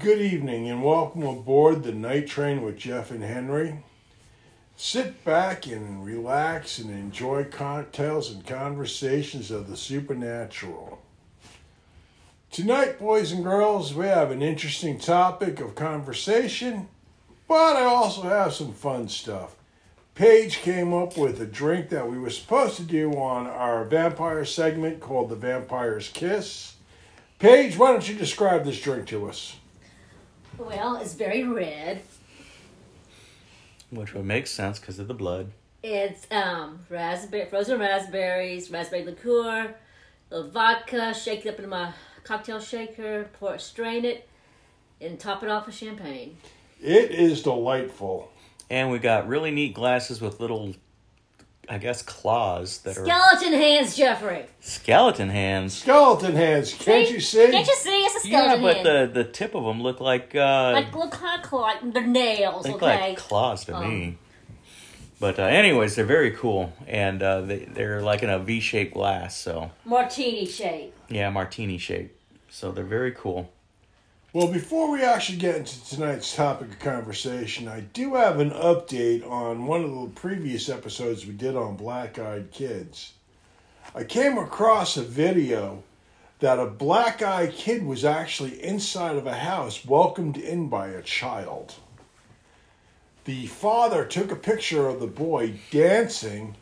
Good evening and welcome aboard the night train with Jeff and Henry. Sit back and relax and enjoy cocktails and conversations of the supernatural. Tonight, boys and girls, we have an interesting topic of conversation, but I also have some fun stuff. Paige came up with a drink that we were supposed to do on our vampire segment called the Vampire's Kiss. Paige, why don't you describe this drink to us? Well, it's very red. Which would make sense because of the blood. It's um raspberry, frozen raspberries, raspberry liqueur, a little vodka, shake it up in my cocktail shaker, pour it, strain it, and top it off with champagne. It is delightful. And we got really neat glasses with little, I guess, claws that are Skeleton hands, Jeffrey. skeleton hands. Skeleton hands, can't you see? Can't you see? It's a skeleton! Yeah, skeleton but hand. the, the tip of them look like uh, like look kind of like their nails. look okay. like claws to Oh. me. But uh, anyways, they're very cool, and uh, they they're like in a V-shaped glass. So Martini shape. yeah, martini shape. So they're very cool. Well, before we actually get into tonight's topic of conversation, I do have an update on one of the previous episodes we did on black eyed kids. I came across a video that a black eyed kid was actually inside of a house welcomed in by a child. The father took a picture of the boy dancing,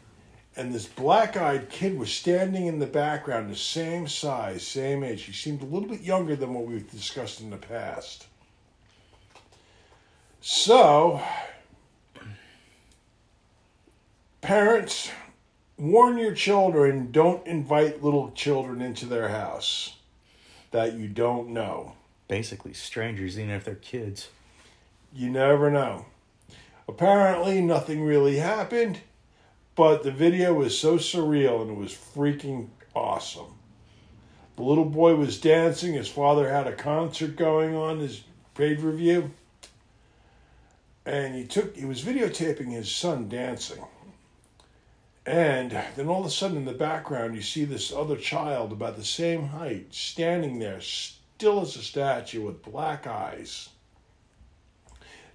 and this black eyed kid was standing in the background, the same size, same age. He seemed a little bit younger than what we've discussed in the past. So, parents, warn your children don't invite little children into their house that you don't know. Basically, strangers, even if they're kids. You never know. Apparently, nothing really happened, but the video was so surreal and it was freaking awesome. The little boy was dancing. His father had a concert going on, his paid review. And he took he was videotaping his son dancing. And then all of a sudden in the background you see this other child about the same height standing there, still as a statue with black eyes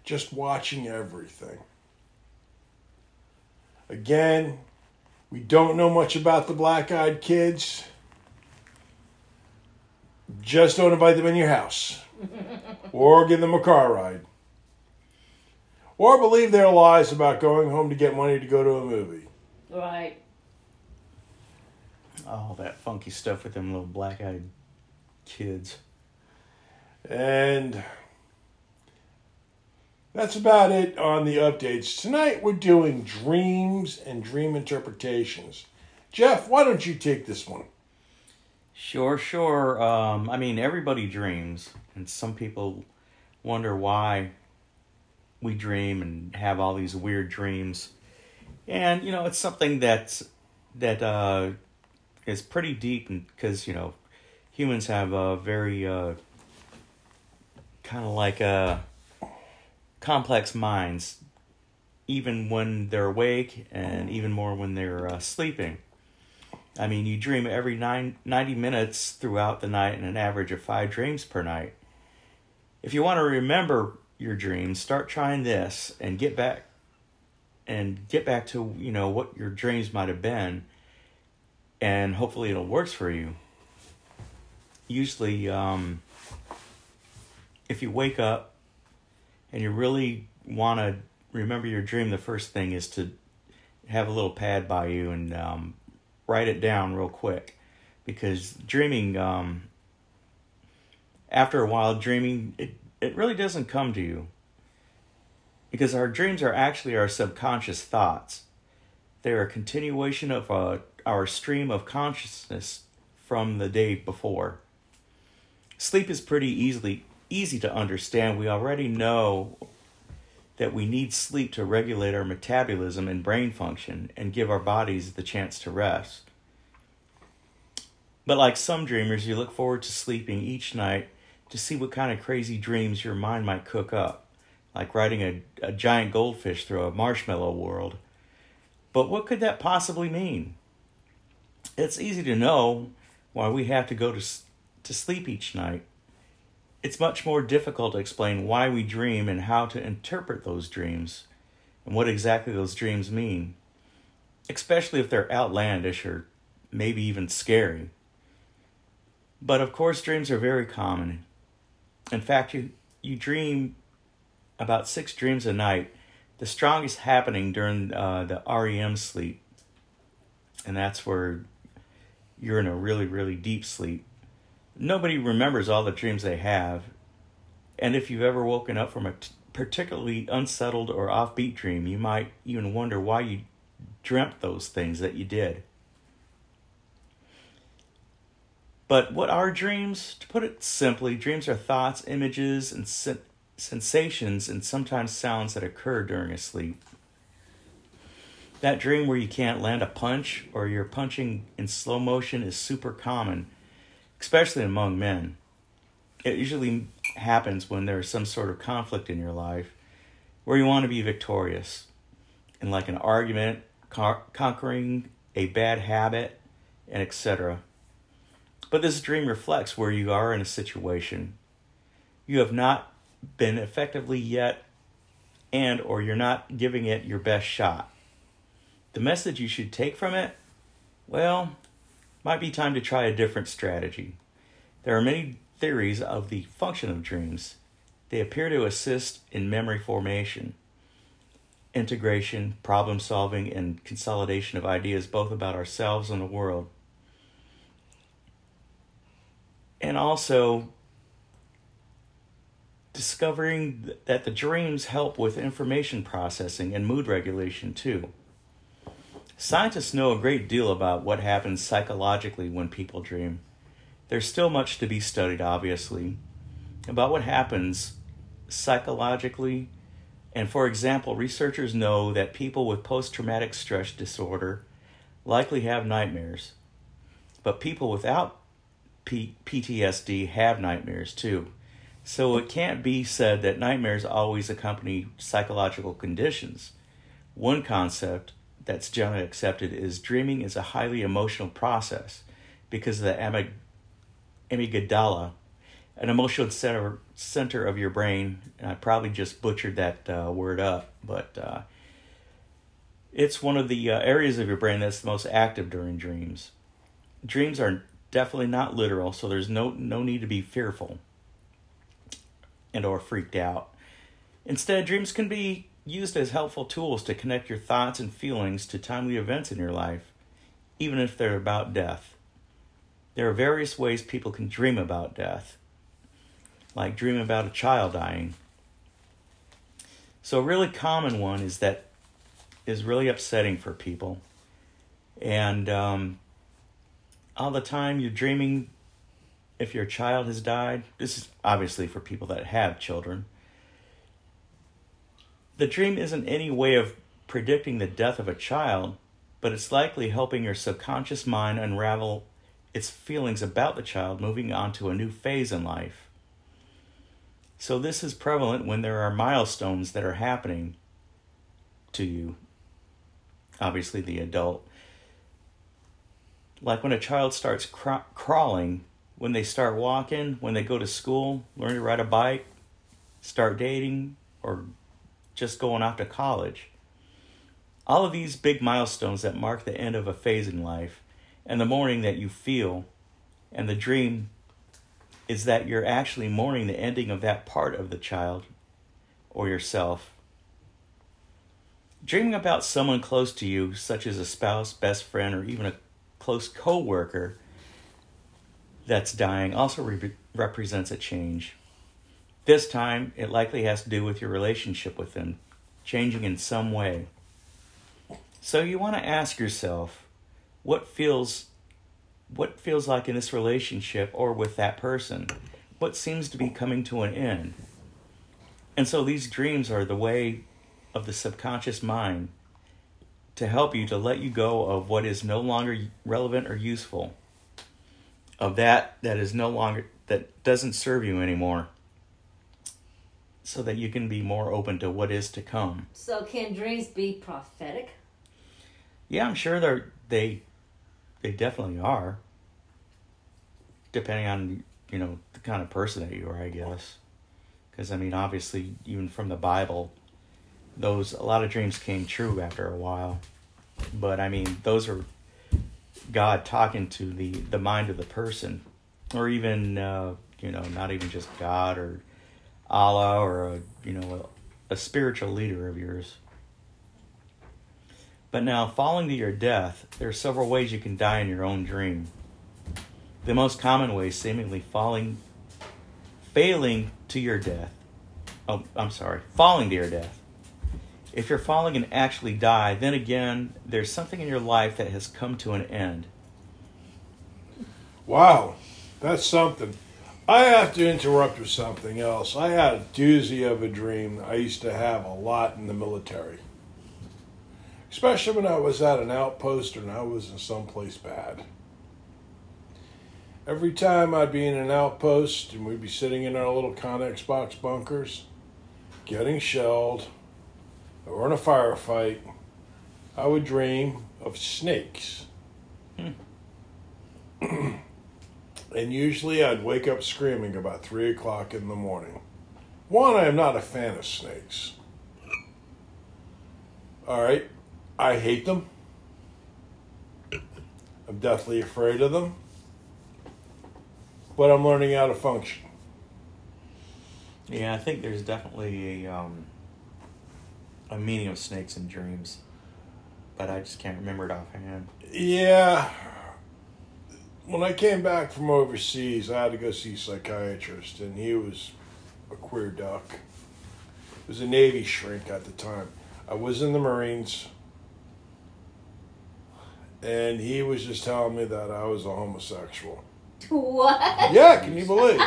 just watching everything. Again, we don't know much about the black eyed kids. Just don't invite them in your house or give them a car ride or believe their lies about going home to get money to go to a movie. Right. All that funky stuff with them little black-eyed kids. And that's about it on the updates. Tonight we're doing dreams and dream interpretations. Jeff, why don't you take this one? Sure, sure. Um, I mean, everybody dreams, and some people wonder why we dream and have all these weird dreams. And you know, it's something that's that uh, is pretty deep, because you know, humans have a very uh, kind of like uh, complex minds, even when they're awake, and even more when they're uh, sleeping. I mean, you dream every nine, 90 minutes throughout the night and an average of five dreams per night. If you want to remember your dreams, start trying this and get back and get back to, you know, what your dreams might have been and hopefully it'll work for you. Usually um if you wake up and you really want to remember your dream, the first thing is to have a little pad by you and um write it down real quick. Because dreaming um, after a while dreaming it, it really doesn't come to you. Because our dreams are actually our subconscious thoughts. They're a continuation of uh, our stream of consciousness from the day before. Sleep is pretty easily easy to understand we already know that we need sleep to regulate our metabolism and brain function and give our bodies the chance to rest. But like some dreamers, you look forward to sleeping each night to see what kind of crazy dreams your mind might cook up, like riding a, a giant goldfish through a marshmallow world. But what could that possibly mean? It's easy to know why we have to go to, to sleep each night. It's much more difficult to explain why we dream and how to interpret those dreams and what exactly those dreams mean, especially if they're outlandish or maybe even scary. But of course, dreams are very common. In fact, you, you dream about six dreams a night, the strongest happening during uh, the REM sleep. And that's where you're in a really, really deep sleep nobody remembers all the dreams they have. And if you've ever woken up from a t- particularly unsettled or offbeat dream, you might even wonder why you dreamt those things that you did. But what are dreams? To put it simply, dreams are thoughts, images, and sen- sensations, and sometimes sounds that occur during a sleep. That dream where you can't land a punch or you're punching in slow motion is super common especially among men. It usually happens when there's some sort of conflict in your life where you want to be victorious in like an argument, conquering a bad habit, and etc. But this dream reflects where you are in a situation. You have not been effectively yet and or you're not giving it your best shot. The message you should take from it, well, might be time to try a different strategy. There are many theories of the function of dreams. They appear to assist in memory formation, integration, problem solving, and consolidation of ideas both about ourselves and the world. And also discovering that the dreams help with information processing and mood regulation too. Scientists know a great deal about what happens psychologically when people dream. There's still much to be studied, obviously, about what happens psychologically. And for example, researchers know that people with post traumatic stress disorder likely have nightmares, but people without P- PTSD have nightmares too. So it can't be said that nightmares always accompany psychological conditions. One concept that's generally accepted is dreaming is a highly emotional process because the amygdala, amygdala an emotional center, center of your brain. I probably just butchered that uh, word up, but uh, it's one of the uh, areas of your brain that's the most active during dreams. Dreams are definitely not literal, so there's no no need to be fearful and or freaked out. Instead, dreams can be used as helpful tools to connect your thoughts and feelings to timely events in your life, even if they're about death. There are various ways people can dream about death, like dreaming about a child dying. So, a really common one is that is really upsetting for people. And um, all the time you're dreaming if your child has died. This is obviously for people that have children the dream isn't any way of predicting the death of a child, but it's likely helping your subconscious mind unravel its feelings about the child moving on to a new phase in life. So, this is prevalent when there are milestones that are happening to you, obviously, the adult. Like when a child starts cr- crawling, when they start walking, when they go to school, learn to ride a bike, start dating, or just going off to college. All of these big milestones that mark the end of a phase in life, and the mourning that you feel, and the dream is that you're actually mourning the ending of that part of the child or yourself. Dreaming about someone close to you, such as a spouse, best friend, or even a close coworker that's dying, also re- represents a change. This time, it likely has to do with your relationship with them changing in some way. So you want to ask yourself what feels what feels like in this relationship or with that person? What seems to be coming to an end? And so these dreams are the way of the subconscious mind to help you to let you go of what is no longer relevant or useful, of that that is no longer that doesn't serve you anymore so that you can be more open to what is to come. So can dreams be prophetic? Yeah, I'm sure they're they they definitely are. Depending on you know the kind of person that you are, I guess. Because I mean, obviously, even from the Bible, those a lot of dreams came true after a while. But I mean, those are God talking to the the mind of the person, or even uh, you know, not even just God or Allah or a you know a, a spiritual leader of yours. But now, falling to your death, there are several ways you can die in your own dream. The most common way, seemingly falling, failing to your death. Oh, I'm sorry, falling to your death. If you're falling and actually die, then again, there's something in your life that has come to an end. Wow, that's something. I have to interrupt with something else. I had a doozy of a dream I used to have a lot in the military. Especially when I was at an outpost and I was in someplace bad. Every time I'd be in an outpost and we'd be sitting in our little Connex box bunkers, getting shelled, or in a firefight, I would dream of snakes. Hmm. and usually I'd wake up screaming about 3 o'clock in the morning. One, I am not a fan of snakes. All right, I hate them. I'm deathly afraid of them. But I'm learning how to function. Yeah, I think there's definitely a um, a meaning of snakes in dreams, but I just can't remember it offhand. Yeah. When I came back from overseas, I had to go see a psychiatrist, and he was a queer duck. He was a Navy shrink at the time. I was in the Marines, and he was just telling me that I was a homosexual. What? Yeah, can you believe?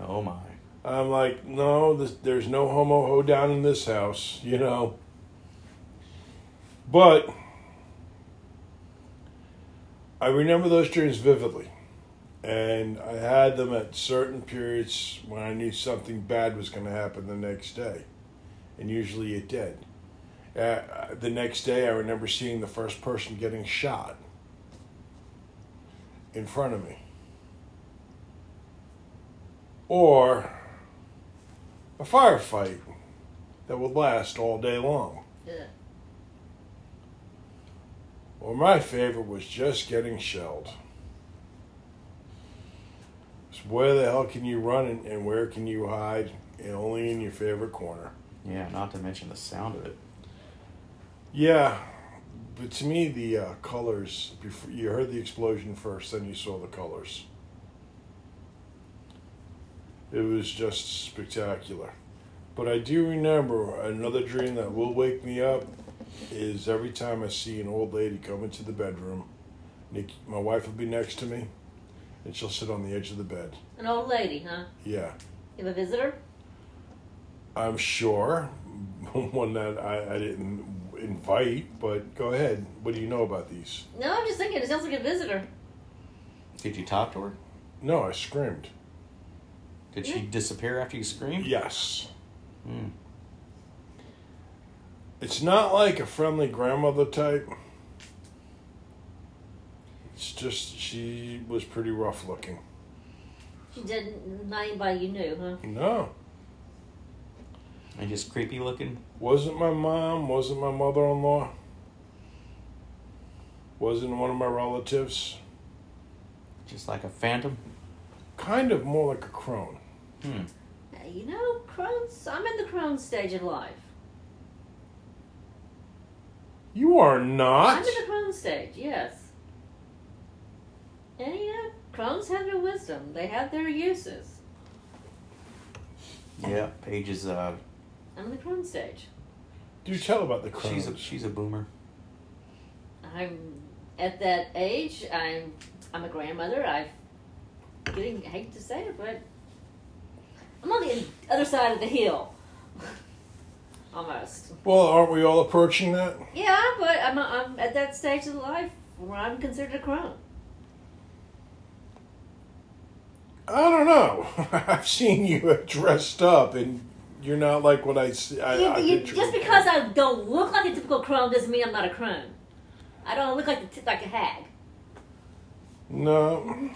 Oh my! I'm like, no, this, there's no homo ho down in this house, you know. But I remember those dreams vividly. And I had them at certain periods when I knew something bad was going to happen the next day. And usually it did. Uh, the next day, I remember seeing the first person getting shot in front of me. Or a firefight that would last all day long. Yeah. Or my favorite was just getting shelled. So where the hell can you run and, and where can you hide? And only in your favorite corner. Yeah, not to mention the sound of it. Yeah, but to me, the uh, colors, before, you heard the explosion first, then you saw the colors. It was just spectacular. But I do remember another dream that will wake me up is every time I see an old lady come into the bedroom, Nick, my wife will be next to me, and she'll sit on the edge of the bed. An old lady, huh? Yeah, You have a visitor? I'm sure one that I, I didn't invite, but go ahead. What do you know about these? No, I'm just thinking. It sounds like a visitor. Did you talk to her? No, I screamed. Did she disappear after you screamed? Yes. Hmm. It's not like a friendly grandmother type. It's just she was pretty rough looking. She didn't. Not anybody you knew, huh? No, And just creepy looking. wasn't my mom, wasn't my mother-in-law, wasn't one of my relatives. Just like a phantom. Kind of more like a crone. Hmm. You know, crones, I'm in the crone stage of life. You are I'm not. in the Crohn's stage, yes. And you know, crones have their wisdom. They have their uses. Yeah, Paige is uh I'm in the Crohn's stage. Do you tell about the crones. she's a she's a boomer. I'm at that age. I'm I'm a grandmother. I getting I hate to say it, but I'm on the other side of the hill. Almost. well, aren't we all approaching that? Yeah, but I'm I'm at that stage of life where I'm considered a crone. I don't know. I've seen you dressed up, and you're not like what I see. I, You- I you- just because I don't look like a typical crone doesn't mean I'm not a crone. I don't look like the, like a hag. No.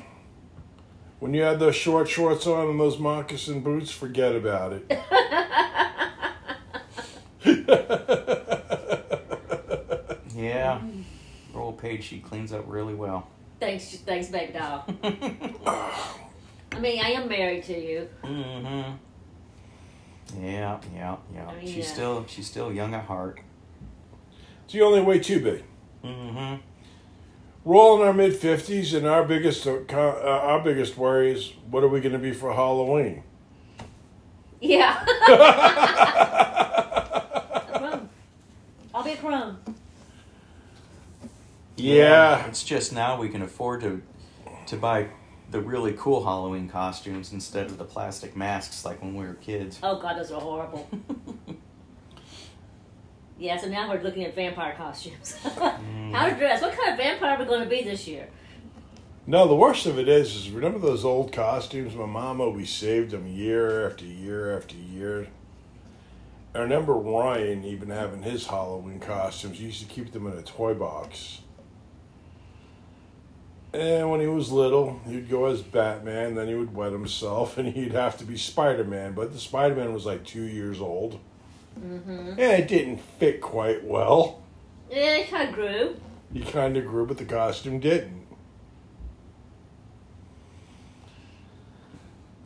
When you had those short shorts on and those moccasin boots, forget about it. Yeah. Roll Paige, she cleans up really well. Thanks, thanks, baby doll. I mean, I am married to you. Mm-hmm. Yeah, yeah, yeah. I mean, she's yeah. still she's still young at heart. It's the only way to be. Mm-hmm. We're all in our mid fifties, and our biggest uh, uh, our biggest worry is what are we going to be for Halloween? Yeah. crumb. I'll be a crumb. Yeah, It's just now we can afford to to buy the really cool Halloween costumes instead of the plastic masks like when we were kids. Oh god, those are horrible. yeah, so now we're looking at vampire costumes. Mm. How to dress? What kind of vampire are we going to be this year? No, the worst of it is, is remember those old costumes? My mom always saved them year after year after year. I remember Ryan even having his Halloween costumes. He used to keep them in a toy box. And when he was little, he'd go as Batman, then he would wet himself, and he'd have to be Spider Man. But the Spider Man was like two years old. Mm-hmm. And it didn't fit quite well. Yeah, it kind of grew. He kind of grew, but the costume didn't.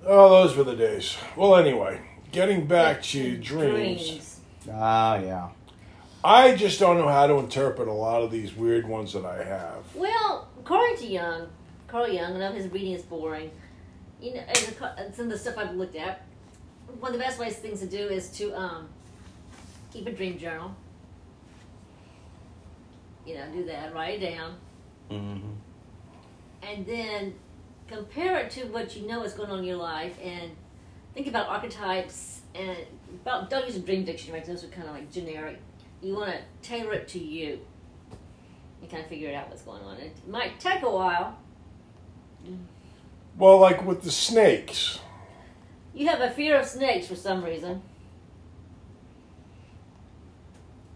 Oh, those were the days. Well, anyway, getting back to dreams. Ah, yeah. I just don't know how to interpret a lot of these weird ones that I have. Well, according to Jung, Carl Jung, I know his reading is boring. You know, and the- and some of the stuff I've looked at, one of the best ways things to do is to um, keep a dream journal. You know, do that, write it down, Mm-hmm. and then compare it to what you know is going on in your life, and think about archetypes and about. Don't use a dream dictionary; those are kind of like generic. You want to tailor it to you. You kind of figure out what's going on. It might take a while. Well, like with the snakes. You have a fear of snakes for some reason.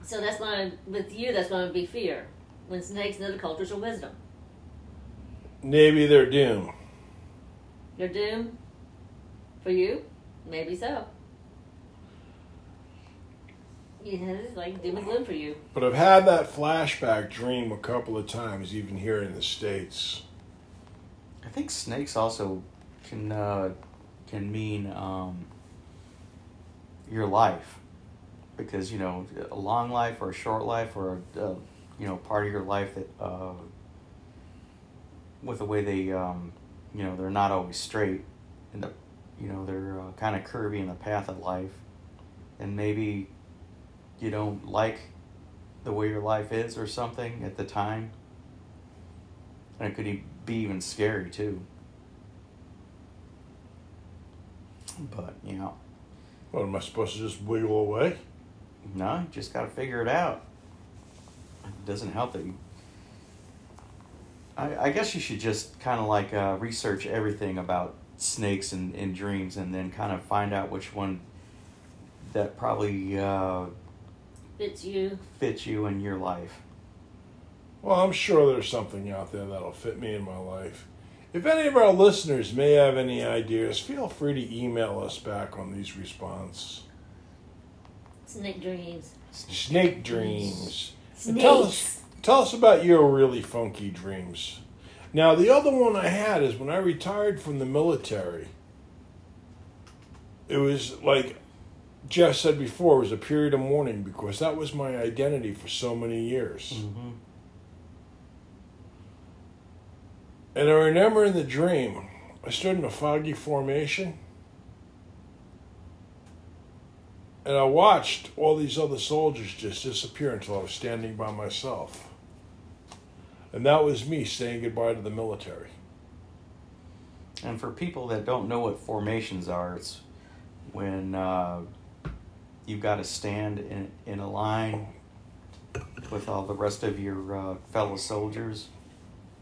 So that's going to, with you, that's going to be fear. When snakes in other cultures are wisdom. Maybe they're doomed. You're doomed? For you? Maybe so. Yeah, it's like doom and gloom for you. But I've had that flashback dream a couple of times, even here in the States. I think snakes also can uh, can mean um, your life, because you know a long life or a short life or a, uh, you know part of your life that uh, with the way they um, you know they're not always straight, and the you know they're uh, kind of curvy in the path of life, and maybe you don't like the way your life is or something at the time. And it could be even scary too. But, you know, What am I supposed to just wiggle away? no, you just got to figure it out. It doesn't help that you. I, I guess you should just kind of like uh, research everything about snakes and, and dreams and then kind of find out which one that probably uh, Fits you. fits you in your life. Well, I'm sure there's something out there that'll fit me in my life. If any of our listeners may have any ideas, feel free to email us back on these response. Snake dreams. Snake dreams. And Tell us, tell us about your really funky dreams. Now, the other one I had is when I retired from the military. It was like Jeff said before, it was a period of mourning because that was my identity for so many years. Mm-hmm. And I remember in the dream, I stood in a foggy formation. And I watched all these other soldiers just disappear until I was standing by myself. And that was me saying goodbye to the military. And for people that don't know what formations are, it's when uh, you've got to stand in, in a line with all the rest of your uh, fellow soldiers.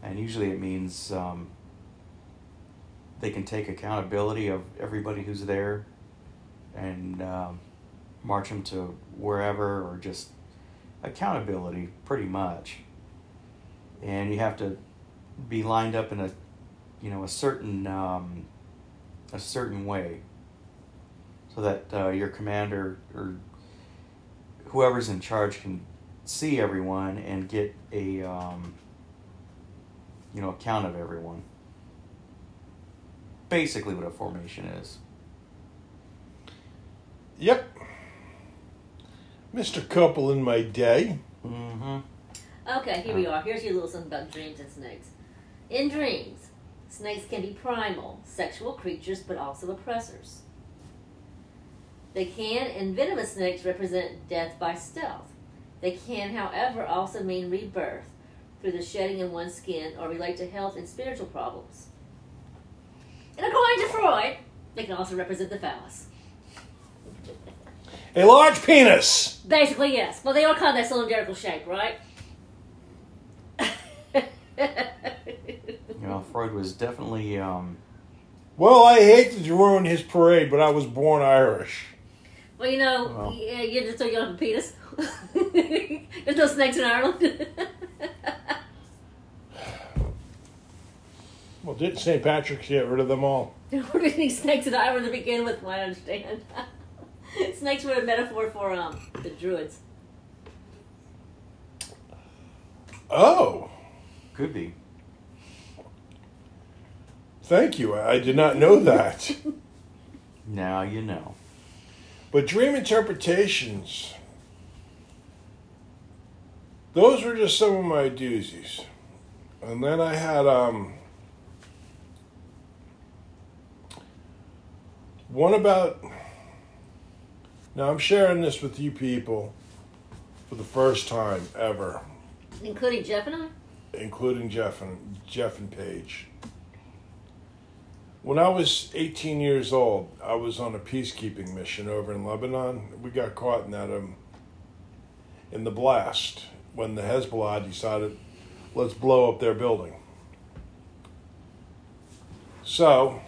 And usually it means um, they can take accountability of everybody who's there and um, march them to wherever or just accountability, pretty much. And you have to be lined up in a, you know, a certain um, a certain way, so that uh, your commander or whoever's in charge can see everyone and get a um, you know a count of everyone. Basically, what a formation is. Yep. Mr. Couple in my day. Mm-hmm. Okay, here we are. Here's your little something about dreams and snakes. In dreams, snakes can be primal, sexual creatures, but also oppressors. They can, and venomous snakes represent death by stealth. They can, however, also mean rebirth through the shedding of one's skin or relate to health and spiritual problems. And according to Freud, they can also represent the phallus. A large penis. Basically, yes. Well, they all kind of that cylindrical shape, right? You know, Freud was definitely um, Well, I hate to ruin his parade, but I was born Irish. well, you know, Well. yeah, you're just so you don't have a penis. There's no snakes in Ireland. Well, didn't St. Patrick's get rid of them all? there weren't any snakes in Ireland to begin with, I understand. snakes were a metaphor for um the druids. Oh, could be. thank you. I did not know that. Now you know. But dream interpretations, those were just some of my doozies. And then I had um, one about. Now I'm sharing this with you people for the first time ever, Including Jeff and I? Including Jeff and Jeff and Paige. When I was 18 years old, I was on a peacekeeping mission over in Lebanon. We got caught in that um, in the blast when the Hezbollah decided, let's blow up their building. So,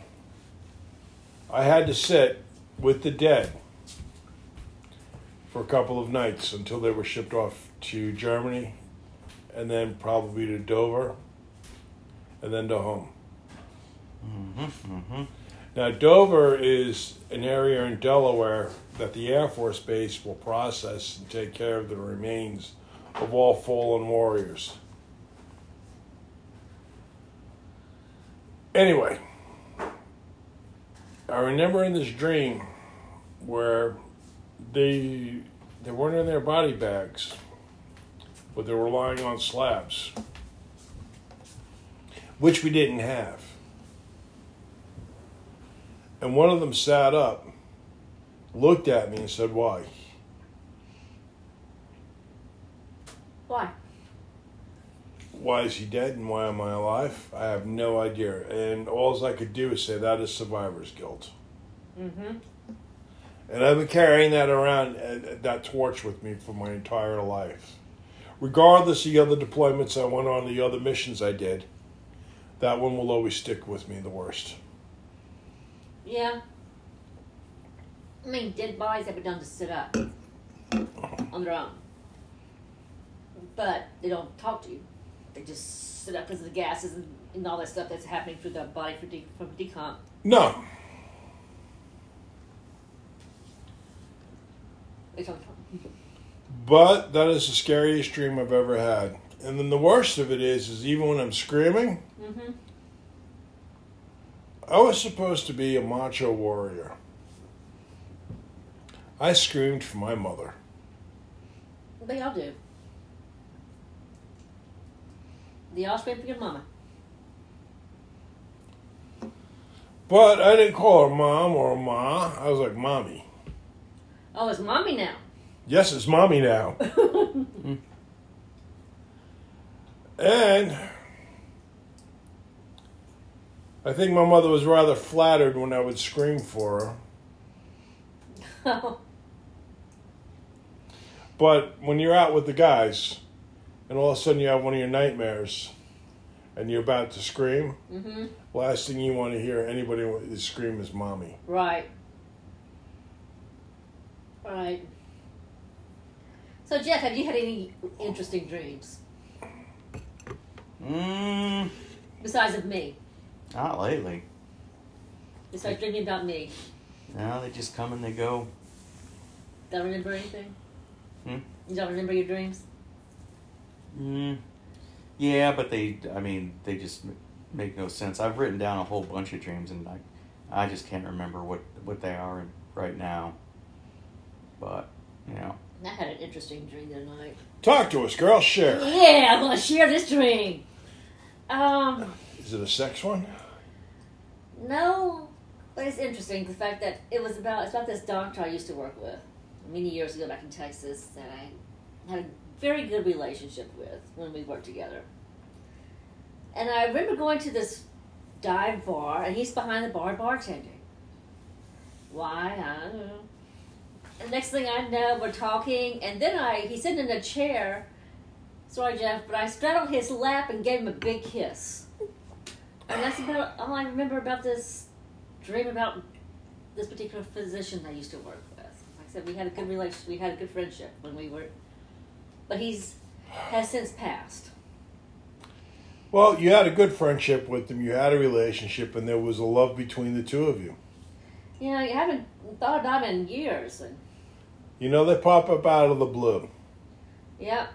I had to sit with the dead for a couple of nights until they were shipped off to Germany, and then probably to Dover, and then to home. Mm-hmm, mm-hmm. Now, Dover is an area in Delaware that the Air Force Base will process and take care of the remains of all fallen warriors. Anyway, I remember in this dream where they they weren't in their body bags, but they were lying on slabs, which we didn't have. And one of them sat up, looked at me, and said, Why? Why? Why is he dead and why am I alive? I have no idea. And all I could do is say that is survivor's guilt. Mm-hmm. And I've been carrying that around, uh, that torch with me for my entire life. Regardless of the other deployments I went on, the other missions I did, that one will always stick with me the worst. Yeah. I mean, dead bodies have been done to sit up on their own. But they don't talk to you. They just sit up because of the gases and, and all that stuff that's happening through the body for de- from decomp. No, They don't but that is the scariest dream I've ever had. And then the worst of it is, is even when I'm screaming, Mm-hmm. I was supposed to be a macho warrior. I screamed for my mother. They all do. They all scream for your mama. But I didn't call her mom or ma. I was like, mommy. Oh, it's mommy now. Yes, it's mommy now. and I think my mother was rather flattered when I would scream for her. But when you're out with the guys and all of a sudden you have one of your nightmares and you're about to scream, mm-hmm. last thing you want to hear anybody scream is mommy. Right. Right. So, Jeff, have you had any interesting dreams? Mm, Besides of me. Not lately. Besides dreaming about me. No, they just come and they go. Don't remember anything? Hmm? You don't remember your dreams? Mm, yeah, but they, I mean, they just m- make no sense. I've written down a whole bunch of dreams, and I, I just can't remember what what they are right now. But you know, I had an interesting dream the other night. Talk to us, girl. Share. Yeah, I'm gonna share this dream. Um, Is it a sex one? no, but it's interesting the fact that it was about it's about this doctor I used to work with many years ago back in Texas that I had a very good relationship with when we worked together. And I remember going to this dive bar, and he's behind the bar bartending. Why? I don't know. And next thing I know, we're talking, and then I he's sitting in a chair. Sorry, Jeff, but I straddled his lap and gave him a big kiss. And that's about all I remember about this dream about this particular physician I used to work with. Like I said, we had a good relationship, we had a good friendship when we were, but he's has since passed. Well, you had a good friendship with him. You had a relationship, and there was a love between the two of you. You know, you haven't thought about him in years, and You know, they pop up out of the blue. yeah.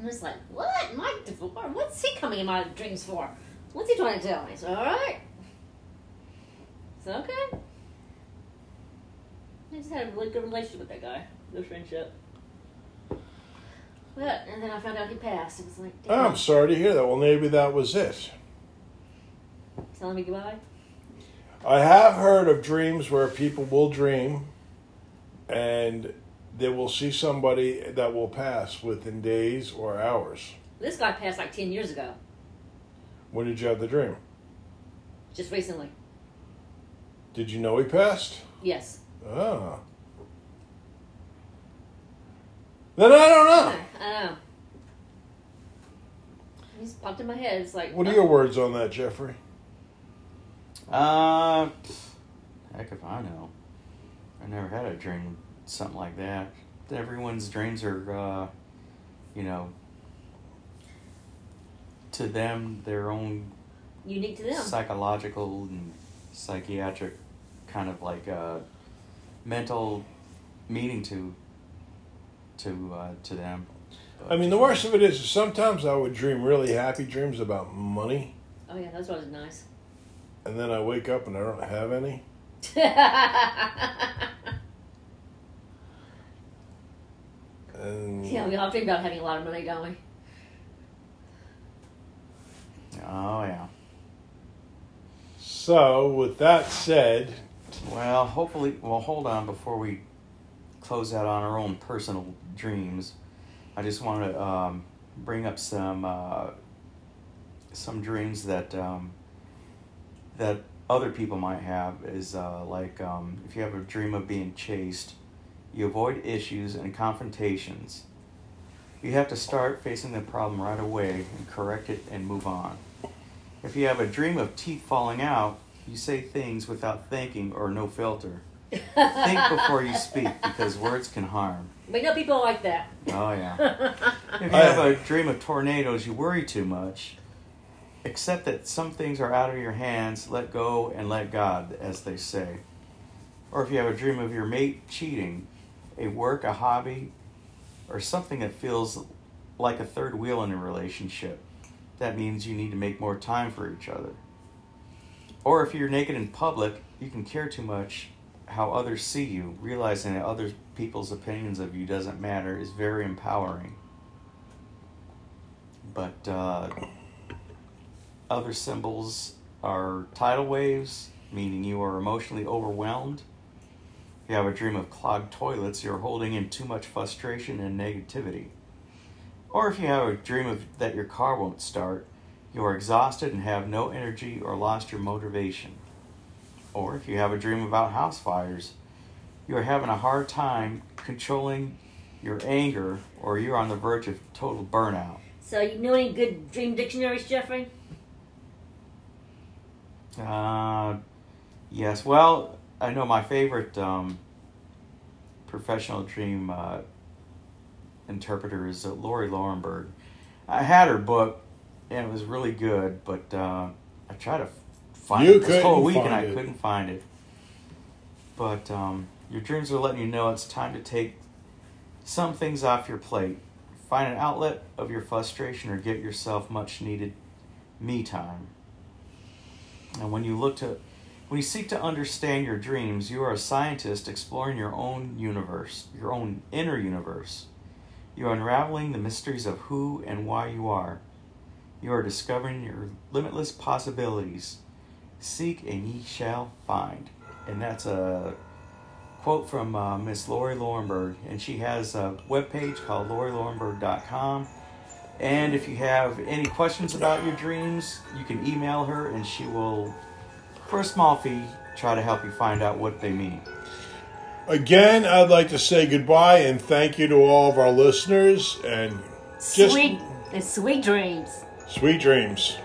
And it's like, what? My divorce? What's he coming in my dreams for? What's he trying to tell me? So, all right. It's okay. I just had a really good relationship with that guy. Good friendship. But, and then I found out he passed. It was like, Oh, damn, I'm sorry to hear that. Well, maybe that was it. telling me goodbye. I have heard of dreams where people will dream and they will see somebody that will pass within days or hours. This guy passed like 10 years ago, When did you have the dream? just recently. Did you know he passed? Yes. Ah. Then I don't know. I know. He's popped in my head. It's like, What are oh, your words on that, Jeffrey? uh, heck if I know. I never had a dream something like that. Everyone's dreams are, uh, you know, to them their own unique to them. psychological and psychiatric kind of like uh, mental meaning to to uh, to them. I mean, the worst of it is sometimes I would dream really happy dreams about money, Oh, yeah, that's always nice. and then I wake up and I don't have any. And yeah, we all think about having a lot of money, don't we? Oh yeah. so, with that said, Well, hopefully, well, hold on before we close out on our own personal dreams. I just want to um, bring up some uh, some dreams that um, that other people might have. Is uh, like um, if you have a dream of being chased, you avoid issues and confrontations. You have to start facing the problem right away and correct it and move on. If you have a dream of teeth falling out, you say things without thinking or no filter. Think before you speak because words can harm. We know people like that. Oh, yeah. If you have a dream of tornadoes, you worry too much. Accept that some things are out of your hands, let go and let God, as they say. Or if you have a dream of your mate cheating, a work, a hobby, or something that feels like a third wheel in a relationship, that means you need to make more time for each other. Or if you're naked in public, you can care too much how others see you, realizing that other people's opinions of you doesn't matter is very empowering. But uh, other symbols are tidal waves, meaning you are emotionally overwhelmed. If you have a dream of clogged toilets, you're holding in too much frustration and negativity. Or if you have a dream of that your car won't start, you are exhausted and have no energy or lost your motivation. Or if you have a dream about house fires, you are having a hard time controlling your anger or you're on the verge of total burnout. So, you know any good dream dictionaries, Jeffrey? Uh, yes, well, I know my favorite um, professional dream uh, interpreter is uh, Lauri Loewenberg. I had her book, and it was really good. But uh, I tried to find You it this whole week and I it. couldn't find it. But um, your dreams are letting you know it's time to take some things off your plate. Find an outlet of your frustration or get yourself much needed me time. And when you look to when you seek to understand your dreams, you are a scientist exploring your own universe, your own inner universe. You are unraveling the mysteries of who and why you are. You are discovering your limitless possibilities. Seek and ye shall find. And that's a quote from uh, Miss Lauri Loewenberg. And she has a webpage called lauriloewenberg.com. And if you have any questions about your dreams, you can email her and she will, for a small fee, try to help you find out what they mean. Again, I'd like to say goodbye and thank you to all of our listeners and just Sweet, and sweet dreams. sweet dreams.